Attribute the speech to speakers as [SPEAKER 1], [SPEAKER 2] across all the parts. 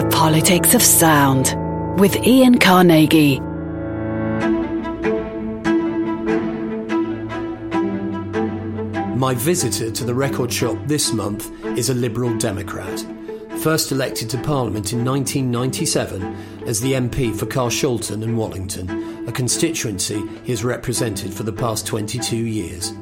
[SPEAKER 1] The Politics of Sound with Ian Carnegie.
[SPEAKER 2] My visitor to the record shop this month is a Liberal Democrat. First elected to Parliament in 1997 as the MP for Carshalton and Wallington, a constituency he has represented for the past 22 years.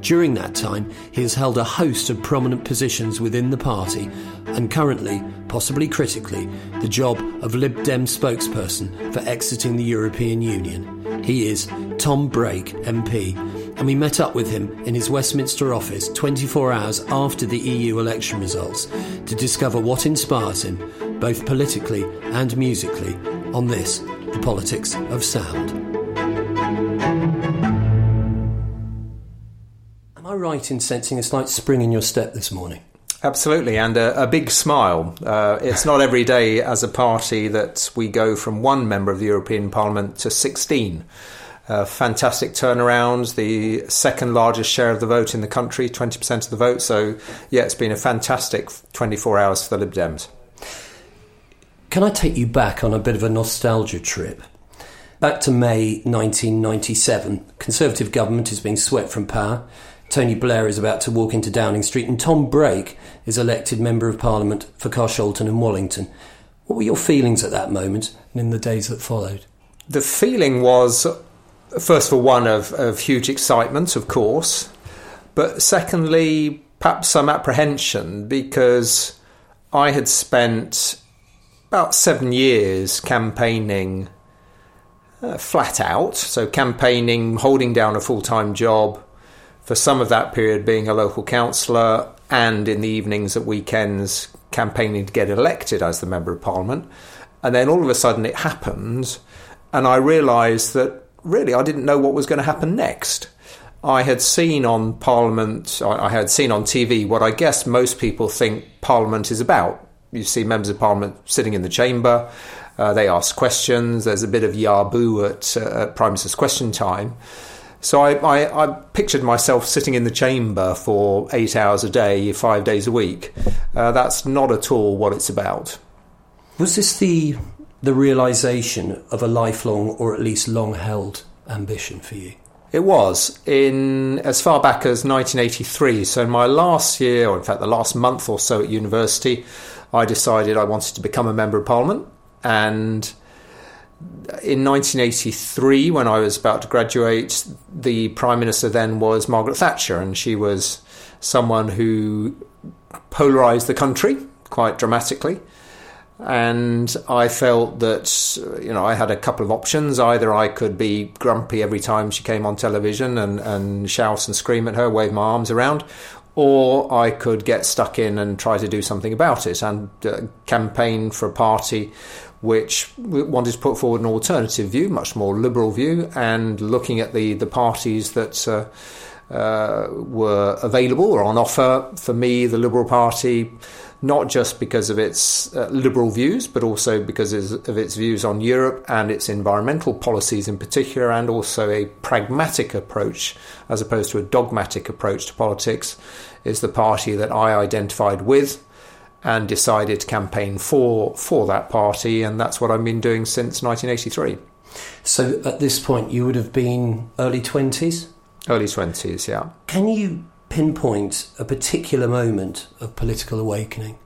[SPEAKER 2] During that time, he has held a host of prominent positions within the party and currently, possibly critically, the job of Lib Dem spokesperson for exiting the European Union. He is Tom Brake, MP, and we met up with him in his Westminster office 24 hours after the EU election results to discover what inspires him, both politically and musically, on this, the politics of sound. Am I right in sensing a slight spring in your step this morning?
[SPEAKER 3] Absolutely, and a, a big smile. Uh, it's not every day as a party that we go from one member of the European Parliament to 16. Uh, fantastic turnaround, the second largest share of the vote in the country, 20% of the vote. So, yeah, it's been a fantastic 24 hours for the Lib Dems.
[SPEAKER 2] Can I take you back on a bit of a nostalgia trip? Back to May 1997, Conservative government is being swept from power. Tony Blair is about to walk into Downing Street, and Tom Brake is elected Member of Parliament for Carshalton and Wallington. What were your feelings at that moment and in the days that followed?
[SPEAKER 3] The feeling was, first of all, one of, of huge excitement, of course, but secondly, perhaps some apprehension because I had spent about seven years campaigning uh, flat out, so campaigning, holding down a full time job for some of that period being a local councillor and in the evenings at weekends campaigning to get elected as the Member of Parliament. And then all of a sudden it happened, and I realised that really I didn't know what was going to happen next. I had seen on Parliament, I had seen on TV what I guess most people think Parliament is about. You see members of Parliament sitting in the chamber, uh, they ask questions, there's a bit of yaboo at, uh, at Prime Minister's question time. So I, I, I, pictured myself sitting in the chamber for eight hours a day, five days a week. Uh, that's not at all what it's about.
[SPEAKER 2] Was this the the realization of a lifelong, or at least long held, ambition for you?
[SPEAKER 3] It was in as far back as 1983. So in my last year, or in fact the last month or so at university, I decided I wanted to become a member of parliament and in 1983, when I was about to graduate, the Prime Minister then was Margaret Thatcher, and she was someone who polarised the country quite dramatically. And I felt that, you know, I had a couple of options. Either I could be grumpy every time she came on television and, and shout and scream at her, wave my arms around, or I could get stuck in and try to do something about it and uh, campaign for a party which wanted to put forward an alternative view, much more liberal view, and looking at the, the parties that uh, uh, were available or on offer. For me, the Liberal Party, not just because of its uh, liberal views, but also because of its views on Europe and its environmental policies in particular, and also a pragmatic approach as opposed to a dogmatic approach to politics, is the party that I identified with and decided to campaign for for that party, and that's what I've been doing since 1983.
[SPEAKER 2] So at this point, you would have been early 20s?
[SPEAKER 3] Early 20s, yeah.
[SPEAKER 2] Can you pinpoint a particular moment of political awakening?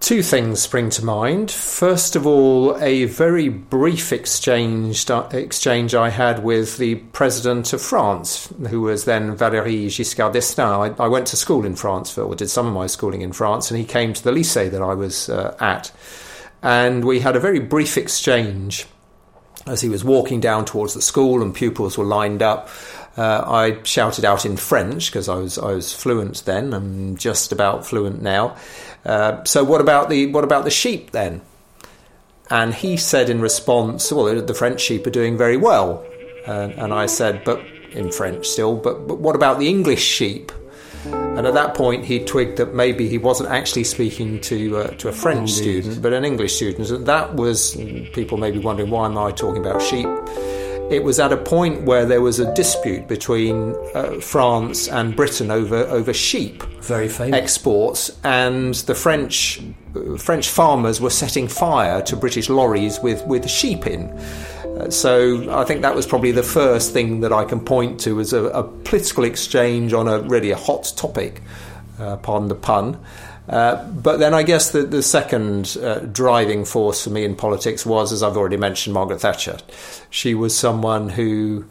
[SPEAKER 3] Two things spring to mind. First of all, a very brief exchange exchange I had with the president of France, who was then Valéry Giscard d'Estaing. I, I, went to school in France, or did some of my schooling in France, and he came to the lycée that I was uh, at, and we had a very brief exchange as he was walking down towards the school and pupils were lined up. Uh, I shouted out in French because I was I was fluent then. I'm just about fluent now. Uh, so what about the what about the sheep then? And he said in response, well, the French sheep are doing very well. And, and I said, but in French still, but, but what about the English sheep? And at that point, he twigged that maybe he wasn't actually speaking to uh, to a French student, but an English student. And that was people maybe wondering why am I talking about sheep? It was at a point where there was a dispute between uh, France and Britain over over sheep
[SPEAKER 2] very famous
[SPEAKER 3] exports, and the French uh, French farmers were setting fire to British lorries with with sheep in. Uh, so I think that was probably the first thing that I can point to as a, a political exchange on a really a hot topic, uh, pardon the pun. Uh, but then I guess the, the second uh, driving force for me in politics was, as I've already mentioned, Margaret Thatcher. She was someone who,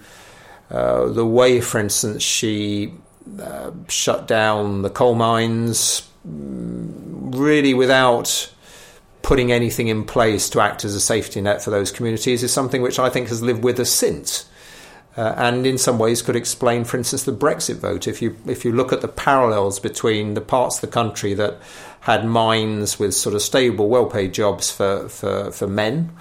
[SPEAKER 3] uh, the way, for instance, she uh, shut down the coal mines, mm, really without putting anything in place to act as a safety net for those communities, is something which I think has lived with us since. Uh, and in some ways could explain, for instance, the Brexit vote. If you if you look at the parallels between the parts of the country that had mines with sort of stable, well-paid jobs for for, for men.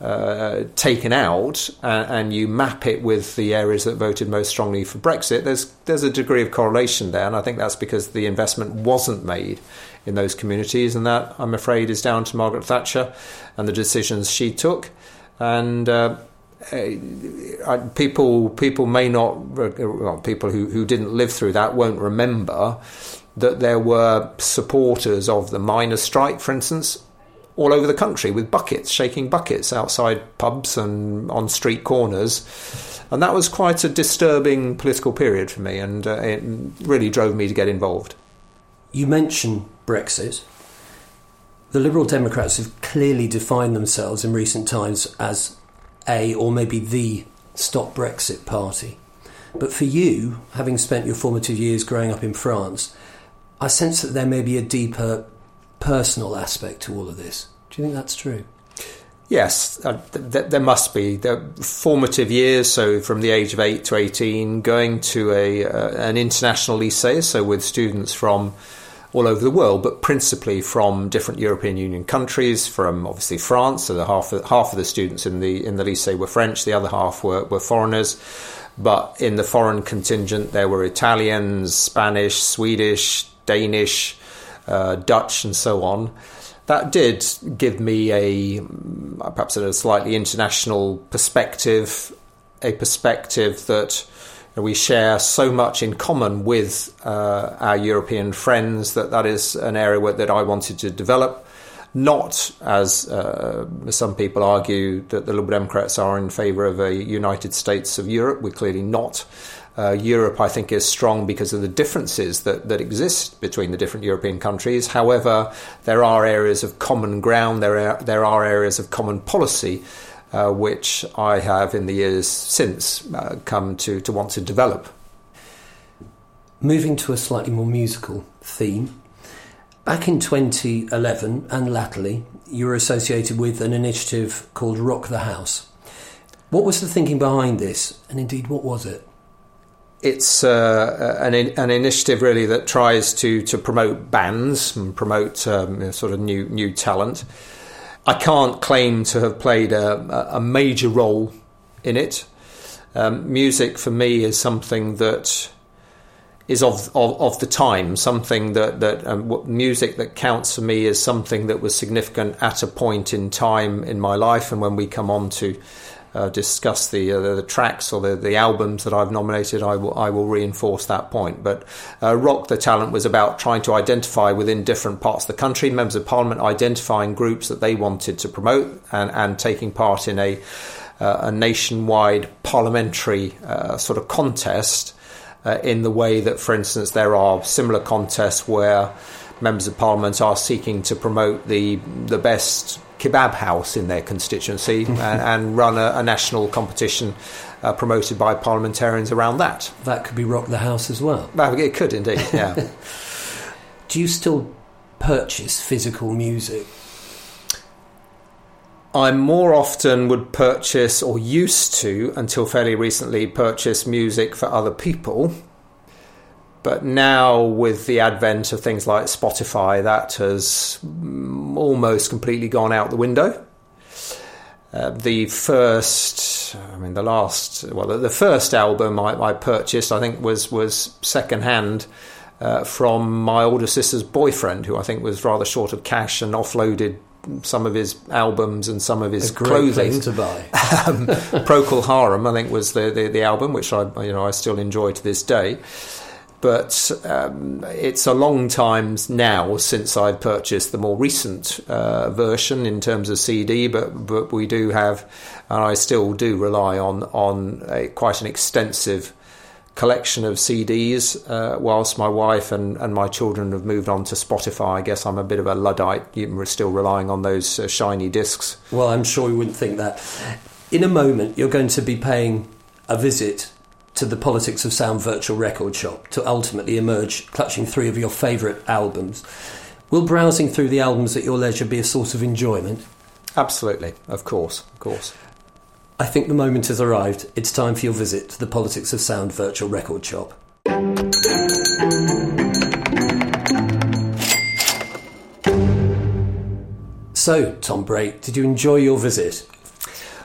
[SPEAKER 3] Uh, taken out, uh, and you map it with the areas that voted most strongly for Brexit. There's there's a degree of correlation there, and I think that's because the investment wasn't made in those communities, and that I'm afraid is down to Margaret Thatcher and the decisions she took. And uh, uh, people people may not well, people who, who didn't live through that won't remember that there were supporters of the miners' strike, for instance, all over the country with buckets, shaking buckets outside pubs and on street corners. And that was quite a disturbing political period for me, and uh, it really drove me to get involved.
[SPEAKER 2] You mentioned Brexit. The Liberal Democrats have clearly defined themselves in recent times as a or maybe the stop Brexit party. But for you, having spent your formative years growing up in France, I sense that there may be a deeper personal aspect to all of this. Do you think that's true?
[SPEAKER 3] Yes, uh, th- there must be. The formative years, so from the age of 8 to 18, going to a uh, an international lycée, so with students from all over the world, but principally from different European Union countries, from obviously France. So the half of, half of the students in the in the lycée were French, the other half were, were foreigners. But in the foreign contingent, there were Italians, Spanish, Swedish, Danish, uh, Dutch, and so on. That did give me a perhaps a slightly international perspective, a perspective that we share so much in common with uh, our European friends that that is an area where, that I wanted to develop. Not as uh, some people argue that the Liberal Democrats are in favour of a United States of Europe. We're clearly not. Uh, Europe, I think, is strong because of the differences that, that exist between the different European countries. However, there are areas of common ground, there are, there are areas of common policy uh, which I have in the years since uh, come to, to want to develop.
[SPEAKER 2] Moving to a slightly more musical theme, back in 2011 and latterly, you were associated with an initiative called Rock the House. What was the thinking behind this, and indeed, what was it?
[SPEAKER 3] It's uh, an, an initiative really that tries to, to promote bands and promote um, sort of new new talent. I can't claim to have played a, a major role in it. Um, music for me is something that is of, of, of the time, something that, that um, music that counts for me is something that was significant at a point in time in my life. And when we come on to uh, discuss the, uh, the tracks or the, the albums that I've nominated, I will I will reinforce that point. But uh, Rock the Talent was about trying to identify within different parts of the country, members of Parliament identifying groups that they wanted to promote and, and taking part in a uh, a nationwide parliamentary uh, sort of contest. Uh, in the way that, for instance, there are similar contests where members of parliament are seeking to promote the the best kebab house in their constituency and, and, run a, a national competition uh, promoted by parliamentarians around that.
[SPEAKER 2] That could be Rock the House as well.
[SPEAKER 3] It could indeed, yeah.
[SPEAKER 2] Do you still purchase physical music?
[SPEAKER 3] I more often would purchase, or used to, until fairly recently, purchase music for other people. But now, with the advent of things like Spotify, that has almost completely gone out the window. Uh, the first, I mean, the last, well, the, the first album I, I, purchased, I think, was was secondhand uh, from my older sister's boyfriend, who I think was rather short of cash and offloaded some of his albums and some of his clothing.
[SPEAKER 2] to buy.
[SPEAKER 3] um, Procol Harum, I think, was the, the, the album, which I you know I still enjoy to this day. But um, it's a long time now since I've purchased the more recent uh, version in terms of CD. But but we do have, and I still do rely on on a, quite an extensive collection of CDs. Uh, whilst my wife and, and my children have moved on to Spotify, I guess I'm a bit of a luddite. We're still relying on those uh, shiny discs.
[SPEAKER 2] Well, I'm sure you wouldn't think that. In a moment, you're going to be paying a visit to the Politics of Sound virtual record shop to ultimately emerge clutching three of your favourite albums. Will browsing through the albums at your leisure be a source of enjoyment?
[SPEAKER 3] Absolutely, of course, of course.
[SPEAKER 2] I think the moment has arrived. It's time for your visit to the Politics of Sound virtual record shop. So, Tom Brake, did you enjoy your visit?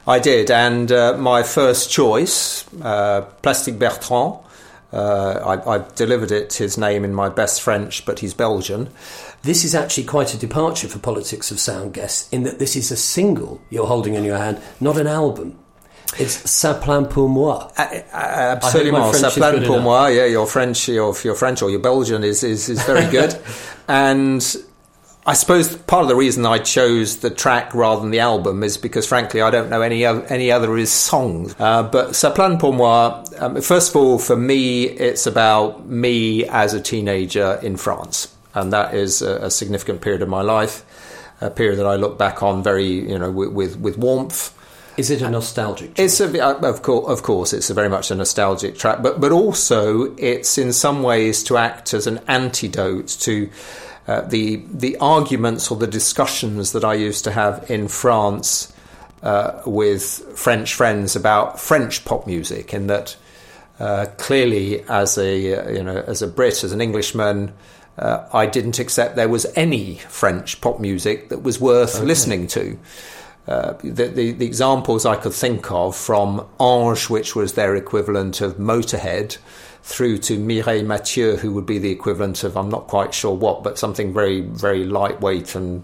[SPEAKER 3] I did, and uh, my first choice, uh, Plastic Bertrand, uh, I, I delivered it his name in my best French, but he's Belgian.
[SPEAKER 2] This is actually quite a departure for Politics of Sound guests in that this is a single you're holding in your hand, not an album. It's Ça pour moi.
[SPEAKER 3] Uh, absolument,
[SPEAKER 2] French
[SPEAKER 3] ça
[SPEAKER 2] is
[SPEAKER 3] plaint
[SPEAKER 2] good
[SPEAKER 3] pour
[SPEAKER 2] enough.
[SPEAKER 3] moi. Yeah, your French, your, your French or your Belgian is is, is very good, and I suppose part of the reason I chose the track rather than the album is because, frankly, I don't know any other, any other of his songs. Uh, but Ça plane pour moi. Um, first of all, for me, it's about me as a teenager in France, and that is a, a significant period of my life, a period that I look back on very, you know, with with, with warmth.
[SPEAKER 2] Is it a nostalgic?
[SPEAKER 3] It's a, uh, of course, of course, it's a very much a nostalgic track, but but also it's in some ways to act as an antidote to uh, the the arguments or the discussions that I used to have in France uh, with French friends about French pop music, in that uh, clearly as a uh, you know as a Brit as an Englishman. Uh, I didn't accept there was any French pop music that was worth listening to. Uh, the, the, the examples I could think of from Ange, which was their equivalent of Motorhead, through to Mireille Mathieu, who would be the equivalent of I'm not quite sure what, but something very, very lightweight and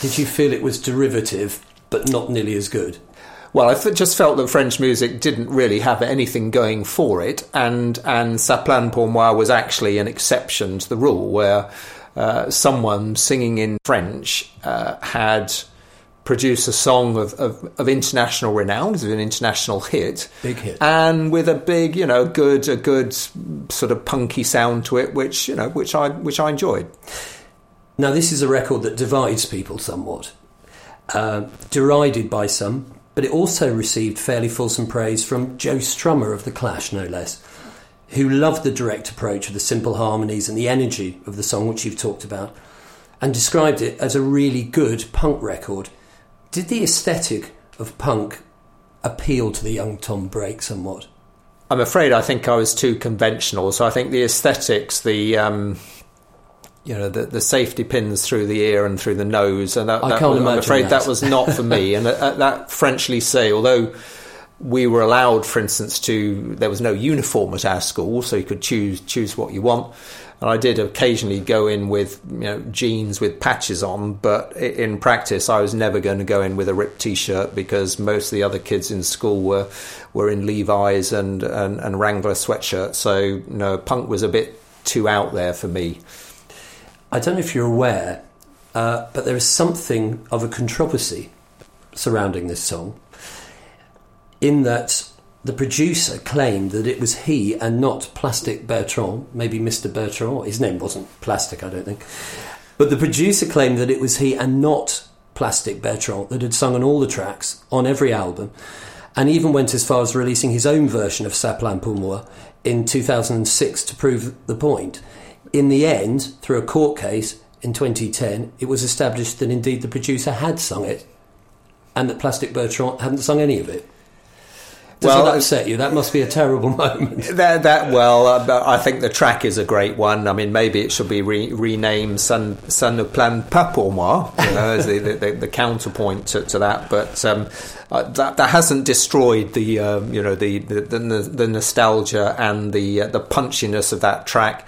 [SPEAKER 2] Did you feel it was derivative, but not nearly as good?
[SPEAKER 3] well, I just felt that French music didn't really have anything going for it, and and Ça plane pour moi was actually an exception to the rule, where uh, someone singing in French uh, had produced a song of, of, of international renown, an international hit,
[SPEAKER 2] Big hit.
[SPEAKER 3] and with a big, you know, good a good sort of punky sound to it, which you know, which I which I enjoyed.
[SPEAKER 2] Now, this is a record that divides people somewhat, uh, derided by some, but it also received fairly fulsome praise from Joe Strummer of The Clash, no less, who loved the direct approach of the simple harmonies and the energy of the song, which you've talked about, and described it as a really good punk record. Did the aesthetic of punk appeal to the young Tom Brake somewhat?
[SPEAKER 3] I'm afraid I think I was too conventional. So I think the aesthetics, the um, you know, the, the safety pins through the ear and through the nose, and that,
[SPEAKER 2] I
[SPEAKER 3] that
[SPEAKER 2] can't
[SPEAKER 3] was- I'm afraid
[SPEAKER 2] that.
[SPEAKER 3] that. was not for me. and at that French lycée, although we were allowed, for instance, to there was no uniform at our school, so you could choose choose what you want. And I did occasionally go in with you know jeans with patches on, but in practice, I was never going to go in with a ripped T-shirt because most of the other kids in school were were in Levi's and and, and Wrangler sweatshirts. So you know, punk was a bit too out there for me.
[SPEAKER 2] I don't know if you're aware, uh, but there is something of a controversy surrounding this song, in that the producer claimed that it was he and not Plastic Bertrand, maybe Mr. Bertrand. His name wasn't Plastic, I don't think. But the producer claimed that it was he and not Plastic Bertrand that had sung on all the tracks, on every album, and even went as far as releasing his own version of Ça plane pour moi in 2006 to prove the point. In the end, through a court case in 2010, it was established that indeed the producer had sung it and that Plastic Bertrand hadn't sung any of it. Does
[SPEAKER 3] Well,
[SPEAKER 2] that upset you? That must be a terrible moment.
[SPEAKER 3] That, that well, uh, I think the track is a great one. I mean, maybe it should be re- renamed "Sun Sun ne plane pas pour moi," you know, as the, the, the counterpoint to, to that. But um, uh, that that hasn't destroyed the um, you know the, the the the nostalgia and the uh, the punchiness of that track.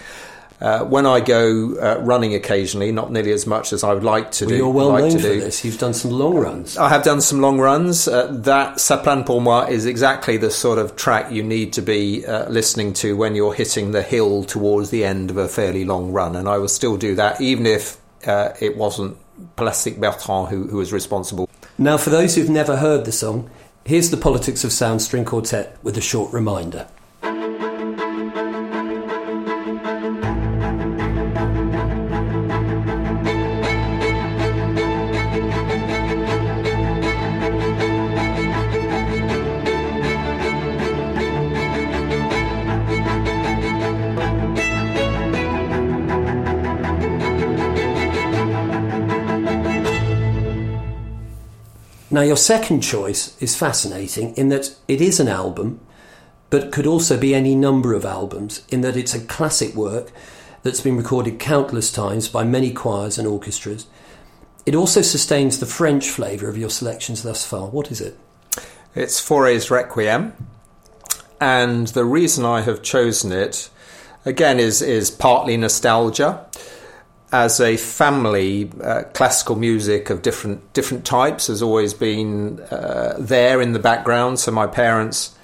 [SPEAKER 3] Uh, when I go uh, running occasionally, not nearly as much as I would like to
[SPEAKER 2] well,
[SPEAKER 3] do.
[SPEAKER 2] You're well
[SPEAKER 3] like
[SPEAKER 2] known
[SPEAKER 3] to
[SPEAKER 2] for
[SPEAKER 3] do.
[SPEAKER 2] this. You've done some long runs.
[SPEAKER 3] I have done some long runs. Uh, that Ça plane pour moi is exactly the sort of track you need to be uh, listening to when you're hitting the hill towards the end of a fairly long run. And I will still do that, even if uh, it wasn't Plastic Bertrand who, who was responsible.
[SPEAKER 2] Now, for those who've never heard the song, here's the Politics of Sound String Quartet with a short reminder. Now, your second choice is fascinating in that it is an album, but could also be any number of albums, in that it's a classic work that's been recorded countless times by many choirs and orchestras. It also sustains the French flavour of your selections thus far. What is it?
[SPEAKER 3] It's Fauré's Requiem, and the reason I have chosen it, again, is, is partly nostalgia as a family, uh, classical music of different different types has always been uh, there in the background. So my parents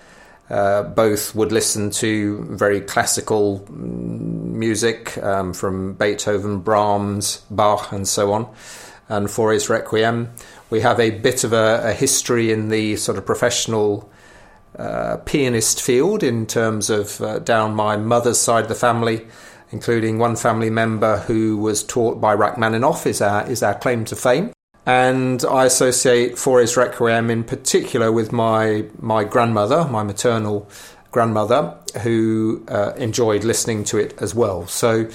[SPEAKER 3] uh, both would listen to very classical mm, music um, from Beethoven, Brahms, Bach, and so on. And Fauré's Requiem, we have a bit of a, a history in the sort of professional. Uh, pianist field in terms of uh, down my mother's side of the family, including one family member who was taught by Rachmaninoff, is our, is our claim to fame. And I associate Fauré's Requiem in particular with my, my grandmother, my maternal grandmother, who uh, enjoyed listening to it as well. So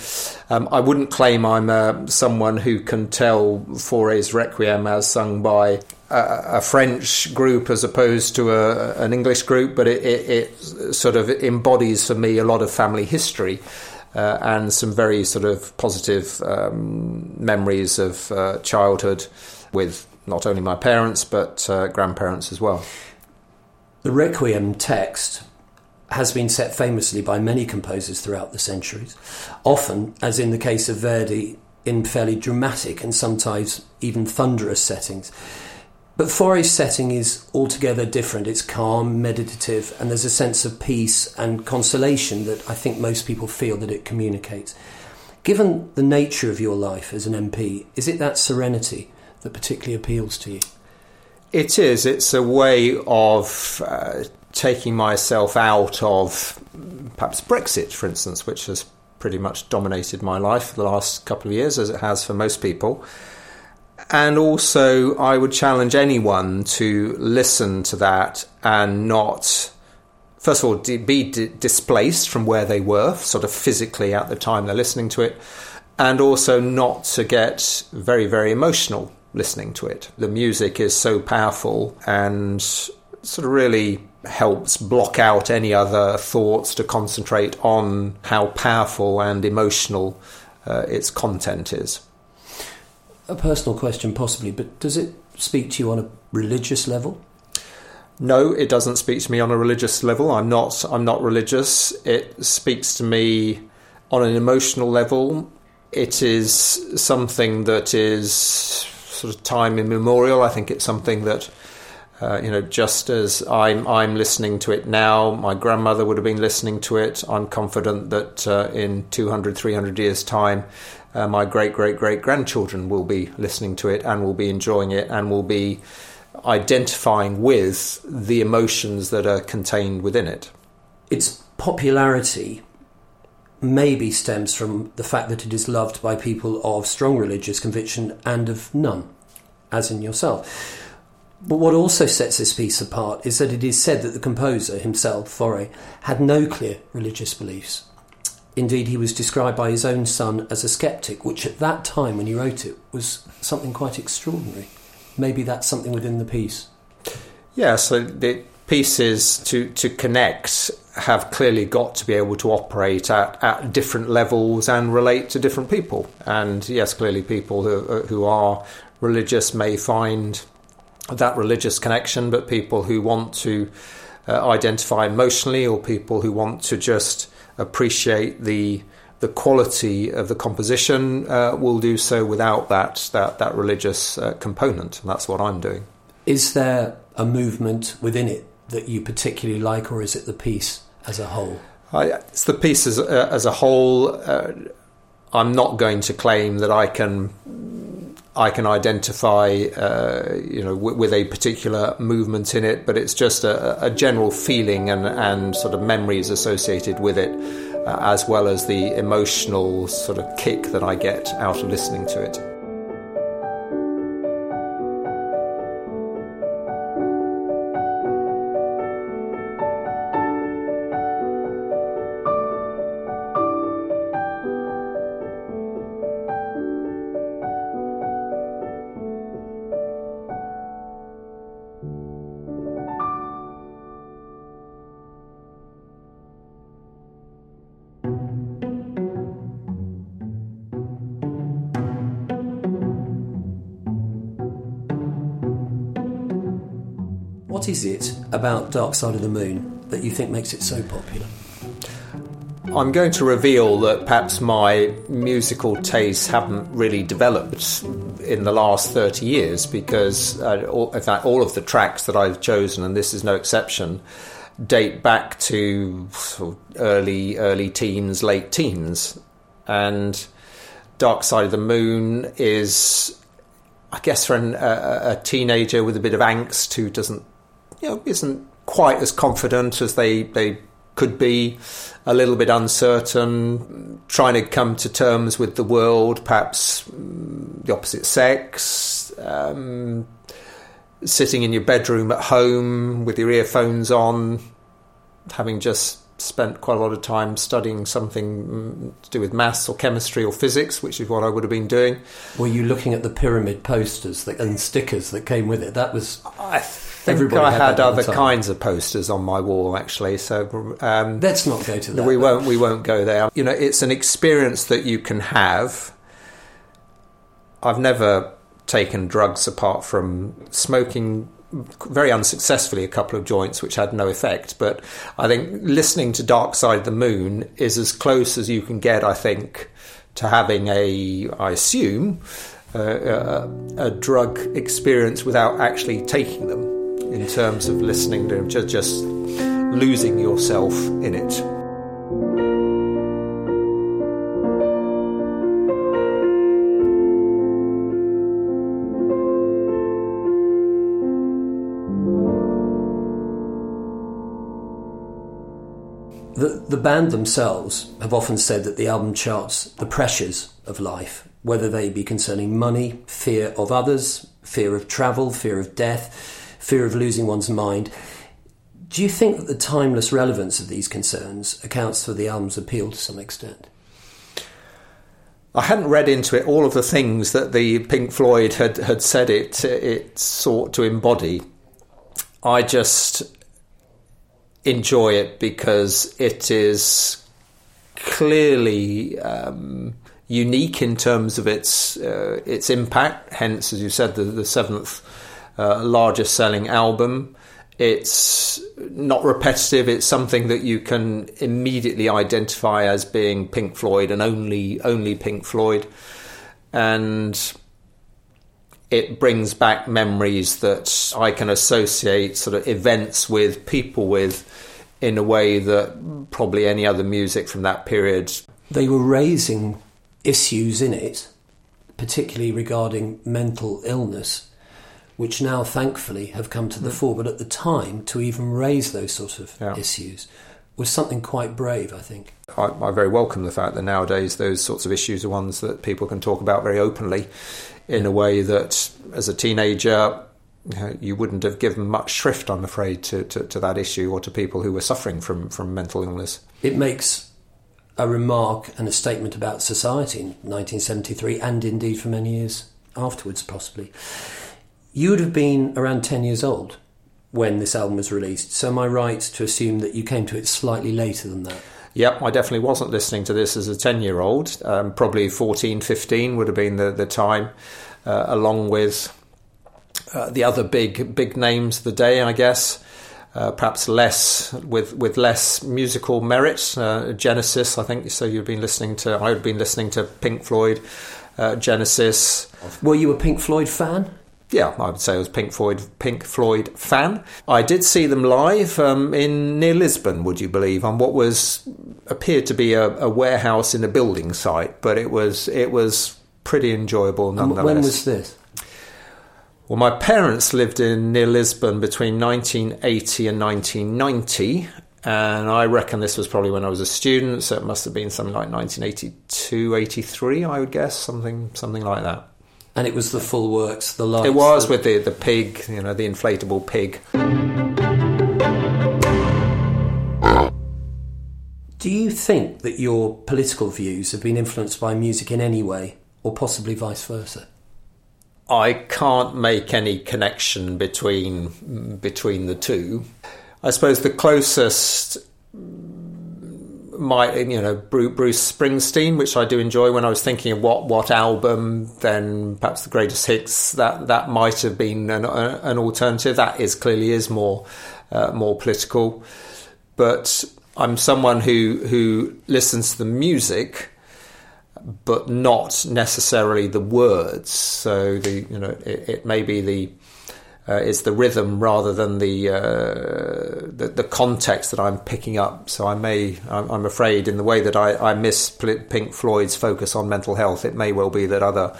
[SPEAKER 3] um, I wouldn't claim I'm uh, someone who can tell Fauré's Requiem as sung by a, a French group as opposed to a, an English group, but it, it, it sort of embodies for me a lot of family history uh, and some very sort of positive um, memories of uh, childhood with not only my parents but uh, grandparents as well.
[SPEAKER 2] The Requiem text has been set famously by many composers throughout the centuries, often, as in the case of Verdi, in fairly dramatic and sometimes even thunderous settings. But Fauré's setting is altogether different. It's calm, meditative, and there's a sense of peace and consolation that I think most people feel that it communicates. Given the nature of your life as an MP, is it that serenity that particularly appeals to you?
[SPEAKER 3] It is. It's a way of uh, taking myself out of perhaps Brexit, for instance, which has pretty much dominated my life for the last couple of years, as it has for most people. And also, I would challenge anyone to listen to that and not, first of all, be displaced from where they were, sort of physically at the time they're listening to it, and also not to get very, very emotional listening to it. The music is so powerful and sort of really helps block out any other thoughts to concentrate on how powerful and emotional uh, its content is.
[SPEAKER 2] A personal question, possibly, but does it speak to you on a religious level?
[SPEAKER 3] No, it doesn't speak to me on a religious level. I'm not. I'm not religious. It speaks to me on an emotional level. It is something that is sort of time immemorial. I think it's something that uh, you know, just as I'm I'm listening to it now, my grandmother would have been listening to it. I'm confident that uh, in 200, 300 years' time, uh, my great great great grandchildren will be listening to it and will be enjoying it and will be identifying with the emotions that are contained within it.
[SPEAKER 2] Its popularity maybe stems from the fact that it is loved by people of strong religious conviction and of none, as in yourself. But what also sets this piece apart is that it is said that the composer himself, Fauré, had no clear religious beliefs. Indeed, he was described by his own son as a skeptic, which at that time when he wrote it was something quite extraordinary. Maybe that's something within the piece.
[SPEAKER 3] Yeah, so the pieces to, to connect have clearly got to be able to operate at, at different levels and relate to different people. And yes, clearly people who, who are religious may find that religious connection, but people who want to uh, identify emotionally or people who want to just appreciate the the quality of the composition uh, will do so without that that, that religious uh, component. And that's what I'm doing.
[SPEAKER 2] Is there a movement within it that you particularly like, or is it the piece as a whole?
[SPEAKER 3] I, it's the piece as, uh, as a whole. Uh, I'm not going to claim that I can I can identify, uh, you know, w- with a particular movement in it, but it's just a, a general feeling and, and sort of memories associated with it, uh, as well as the emotional sort of kick that I get out of listening to it.
[SPEAKER 2] What is it about Dark Side of the Moon that you think makes it so popular?
[SPEAKER 3] I'm going to reveal that perhaps my musical tastes haven't really developed in the last 30 years because, uh, all, in fact, all of the tracks that I've chosen, and this is no exception, date back to early, early teens, late teens. And Dark Side of the Moon is, I guess, for an, a, a teenager with a bit of angst who doesn't, you know, isn't quite as confident as they, they could be a little bit uncertain, trying to come to terms with the world, perhaps mm, the opposite sex, um, sitting in your bedroom at home with your earphones on, having just spent quite a lot of time studying something mm, to do with maths or chemistry or physics, which is what I would have been doing.
[SPEAKER 2] Were you looking at the pyramid posters that, and stickers that came with it? That was.
[SPEAKER 3] I think
[SPEAKER 2] Everybody
[SPEAKER 3] I
[SPEAKER 2] had
[SPEAKER 3] had
[SPEAKER 2] that all the
[SPEAKER 3] other kinds of posters on my wall actually. So um,
[SPEAKER 2] Let's not go to that.
[SPEAKER 3] we won't. We won't go there. You know, it's an experience that you can have. I've never taken drugs apart from smoking very unsuccessfully a couple of joints which had no effect but i think listening to dark side of the moon is as close as you can get i think to having a i assume uh, a, a drug experience without actually taking them in terms of listening to just, just losing yourself in it.
[SPEAKER 2] The, the band themselves have often said that the album charts the pressures of life, whether they be concerning money, fear of others, fear of travel, fear of death, fear of losing one's mind. Do you think that the timeless relevance of these concerns accounts for the album's appeal to some extent?
[SPEAKER 3] I hadn't read into it all of the things that the Pink Floyd had, had said it it sought to embody. I just enjoy it because it is clearly um, unique in terms of its uh, its impact. Hence, as you said, the, the seventh uh, largest selling album. It's not repetitive. It's something that you can immediately identify as being Pink Floyd and only only Pink Floyd, and it brings back memories that I can associate sort of events with, people with, in a way that probably any other music from that period.
[SPEAKER 2] They were raising issues in it, particularly regarding mental illness, which now thankfully have come to the hmm. fore. But at the time, to even raise those sort of
[SPEAKER 3] Yeah.
[SPEAKER 2] issues was something quite brave, I think.
[SPEAKER 3] I, I very welcome the fact that nowadays those sorts of issues are ones that people can talk about very openly in a way that as a teenager you, you wouldn't have given much shrift, I'm afraid, to, to, to that issue or to people who were suffering from, from mental illness.
[SPEAKER 2] It makes a remark and a statement about society in 1973 and indeed for many years afterwards, possibly. You would have been around 10 years old when this album was released, so am I right to assume that you came to it slightly later than that?
[SPEAKER 3] Yep, I definitely wasn't listening to this as a 10 year old. Um, probably 14, 15 would have been the, the time, uh, along with uh, the other big big names of the day, I guess. uh, perhaps less with with less musical merit. Uh, Genesis, I think. So you've been listening to. I've been listening to Pink Floyd, uh, Genesis.
[SPEAKER 2] Were you a Pink Floyd fan?
[SPEAKER 3] Yeah, I would say I was Pink Floyd Pink Floyd fan. I did see them live um, in near Lisbon. Would you believe on what was appeared to be a, a warehouse in a building site, but it was it was pretty enjoyable nonetheless.
[SPEAKER 2] when was this?
[SPEAKER 3] Well, my parents lived in near Lisbon between 1980 and 1990, and I reckon this was probably when I was a student, so it must have been something like 1982, 83, I would guess, something something like that.
[SPEAKER 2] And it was the full works, the lights.
[SPEAKER 3] It was with the the pig, you know, the inflatable pig.
[SPEAKER 2] Do you think that your political views have been influenced by music in any way, or possibly vice versa?
[SPEAKER 3] I can't make any connection between between the two. I suppose the closest my you know Bru- Bruce Springsteen, which I do enjoy. When I was thinking of what what album, then perhaps the greatest hits that that might have been an, an alternative. That is clearly is more uh, more political, but I'm someone who who listens to the music but not necessarily the words. So the you know it, it may be the uh, it's the rhythm rather than the, uh, the the context that I'm picking up. So I may I'm, I'm afraid in the way that I, I miss Pink Floyd's focus on mental health, it may well be that other.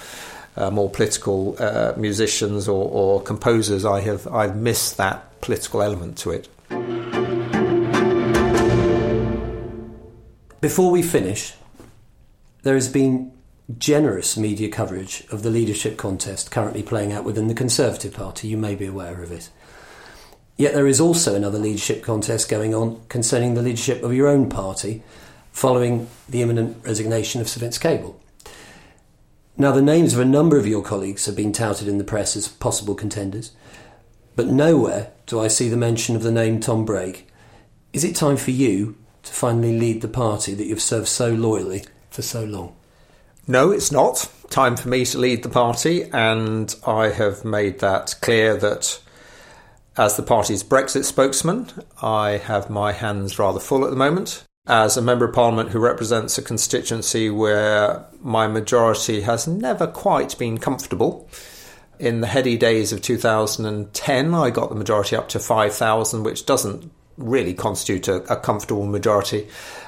[SPEAKER 3] Uh, more political uh, musicians or, or composers, I have I've missed that political element to it.
[SPEAKER 2] Before we finish, there has been generous media coverage of the leadership contest currently playing out within the Conservative Party. You may be aware of it. Yet there is also another leadership contest going on concerning the leadership of your own party following the imminent resignation of Sir Vince Cable. Now, the names of a number of your colleagues have been touted in the press as possible contenders, but nowhere do I see the mention of the name Tom Brake. Is it time for you to finally lead the party that you've served so loyally for so long?
[SPEAKER 3] No, it's not. Time for me to lead the party, and I have made that clear that as the party's Brexit spokesman, I have my hands rather full at the moment. As a Member of Parliament who represents a constituency where my majority has never quite been comfortable, in the heady days of 2010, I got the majority up to 5,000, which doesn't really constitute a, a comfortable majority.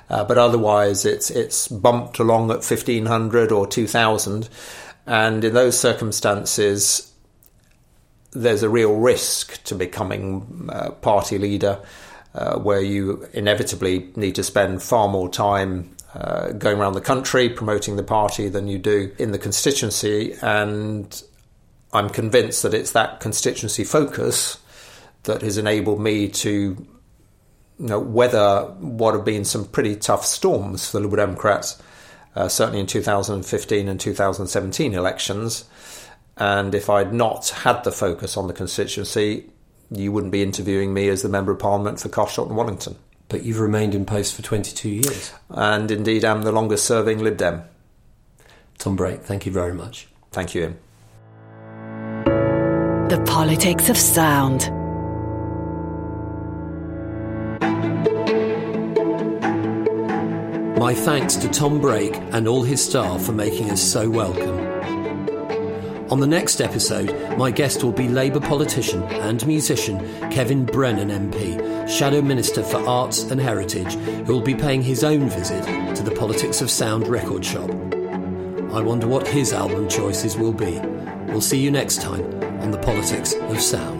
[SPEAKER 3] Uh, but otherwise, it's it's bumped along at 1,500 or 2,000. And in those circumstances, there's a real risk to becoming uh, party leader, uh, where you inevitably need to spend far more time uh, going around the country promoting the party than you do in the constituency. And I'm convinced that it's that constituency focus that has enabled me to you know, weather what have been some pretty tough storms for the Liberal Democrats, uh, certainly in 2015 and 2017 elections. And if I'd not had the focus on the constituency, you wouldn't be interviewing me as the Member of Parliament for Carshalton and Wallington.
[SPEAKER 2] But you've remained in post for 22 years.
[SPEAKER 3] And indeed, am the longest serving Lib Dem.
[SPEAKER 2] Tom Brake, thank you very much.
[SPEAKER 3] Thank you, Ian.
[SPEAKER 1] The politics of sound.
[SPEAKER 2] My thanks to Tom Brake and all his staff for making us so welcome. On the next episode, my guest will be Labour politician and musician Kevin Brennan MP, Shadow Minister for Arts and Heritage, who will be paying his own visit to the Politics of Sound record shop. I wonder what his album choices will be. We'll see you next time on the Politics of Sound.